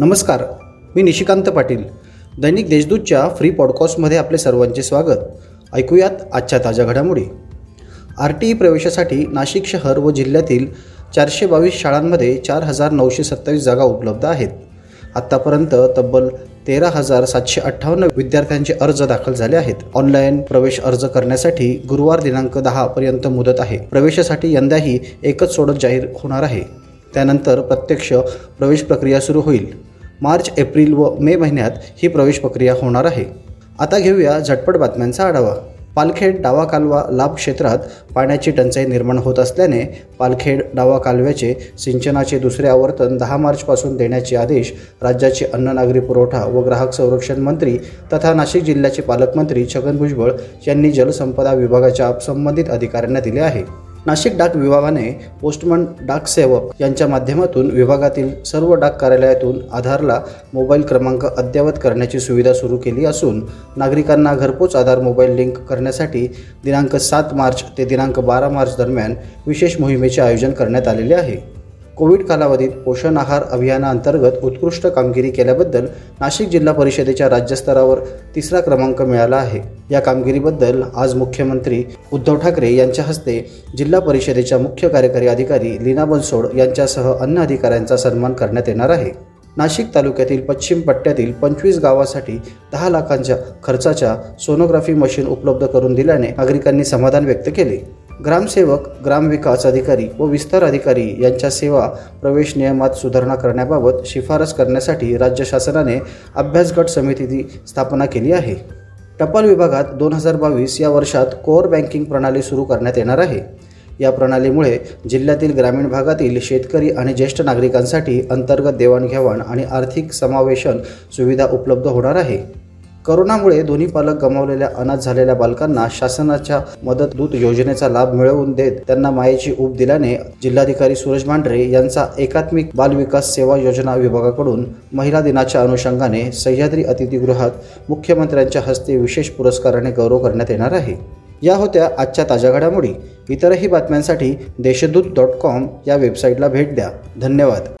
नमस्कार मी निशिकांत पाटील. दैनिक देशदूतच्या फ्री पॉडकास्टमध्ये आपले सर्वांचे स्वागत. ऐकूयात आजच्या ताज्या घडामोडी. आर टी ई प्रवेशासाठी नाशिक शहर व जिल्ह्यातील चारशे बावीस शाळांमध्ये चार हजार नऊशे सत्तावीस जागा उपलब्ध आहेत. आत्तापर्यंत तब्बल तेरा हजार सातशे अठ्ठावन्न विद्यार्थ्यांचे अर्ज दाखल झाले आहेत. ऑनलाईन प्रवेश अर्ज करण्यासाठी गुरुवार दिनांक दहा पर्यंत मुदत आहे. प्रवेशासाठी यंदाही एकच सोडत जाहीर होणार आहे. त्यानंतर प्रत्यक्ष प्रवेश प्रक्रिया सुरू होईल. मार्च एप्रिल व मे महिन्यात ही प्रवेश प्रक्रिया होणार आहे. आता घेऊया झटपट बातम्यांचा आढावा. पालखेड डावा कालवा लाभ क्षेत्रात पाण्याची टंचाई निर्माण होत असल्याने पालखेड डावा कालव्याचे सिंचनाचे दुसरे आवर्तन दहा मार्चपासून देण्याचे आदेश राज्याचे अन्न नागरी पुरवठा व ग्राहक संरक्षण मंत्री तथा नाशिक जिल्ह्याचे पालकमंत्री छगन भुजबळ यांनी जलसंपदा विभागाच्या संबंधित अधिकाऱ्यांना दिले आहे. नाशिक डाक विभागाने पोस्टमन डाक सेवक यांच्या माध्यमातून विभागातील सर्व डाक कार्यालयातून आधारला मोबाईल क्रमांक अद्ययावत करण्याची सुविधा सुरू केली असून नागरिकांना घरपोच आधार मोबाईल लिंक करण्यासाठी दिनांक सात मार्च ते दिनांक बारा मार्च दरम्यान विशेष मोहिमेचे आयोजन करण्यात आलेले आहे. कोविड कालावधीत पोषण आहार अभियानाअंतर्गत उत्कृष्ट कामगिरी केल्याबद्दल नाशिक जिल्हा परिषदेच्या राज्यस्तरावर तिसरा क्रमांक मिळाला आहे. या कामगिरीबद्दल आज मुख्यमंत्री उद्धव ठाकरे यांच्या हस्ते जिल्हा परिषदेच्या मुख्य कार्यकारी अधिकारी लीना बनसोड यांच्यासह अन्य अधिकाऱ्यांचा सन्मान करण्यात येणार आहे. नाशिक तालुक्यातील पश्चिम पट्ट्यातील पंचवीस गावासाठी दहा लाखांच्या खर्चाच्या सोनोग्राफी मशीन उपलब्ध करून दिल्याने नागरिकांनी समाधान व्यक्त केले. ग्रामसेवक ग्रामविकास अधिकारी व विस्तार अधिकारी यांच्या सेवा प्रवेश नियमात सुधारणा करण्याबाबत शिफारस करण्यासाठी राज्य शासनाने अभ्यासगट समितीची स्थापना केली आहे. टपाल विभागात दोन हजार बावीस या वर्षात कोअर बँकिंग प्रणाली सुरू करण्यात येणार आहे. या प्रणालीमुळे जिल्ह्यातील ग्रामीण भागातील शेतकरी आणि ज्येष्ठ नागरिकांसाठी अंतर्गत देवाणघेवाण आणि आर्थिक समावेशन सुविधा उपलब्ध होणार आहे. करोनामुळे दोन्ही पालक गमावलेल्या अनाथ झालेल्या बालकांना शासनाच्या मदत दूत योजनेचा लाभ मिळवून देत त्यांना मायेची ऊब दिल्याने जिल्हाधिकारी सूरज मांढरे यांचा एकात्मिक बाल विकास सेवा योजना विभागाकडून महिला दिनाच्या अनुषंगाने सह्याद्री अतिथीगृहात मुख्यमंत्र्यांच्या हस्ते विशेष पुरस्काराने गौरव करण्यात येणार आहे. या होत्या आजच्या ताज्या घडामोडी. इतरही बातम्यांसाठी देशदूत डॉट कॉम या वेबसाईटला भेट द्या. धन्यवाद.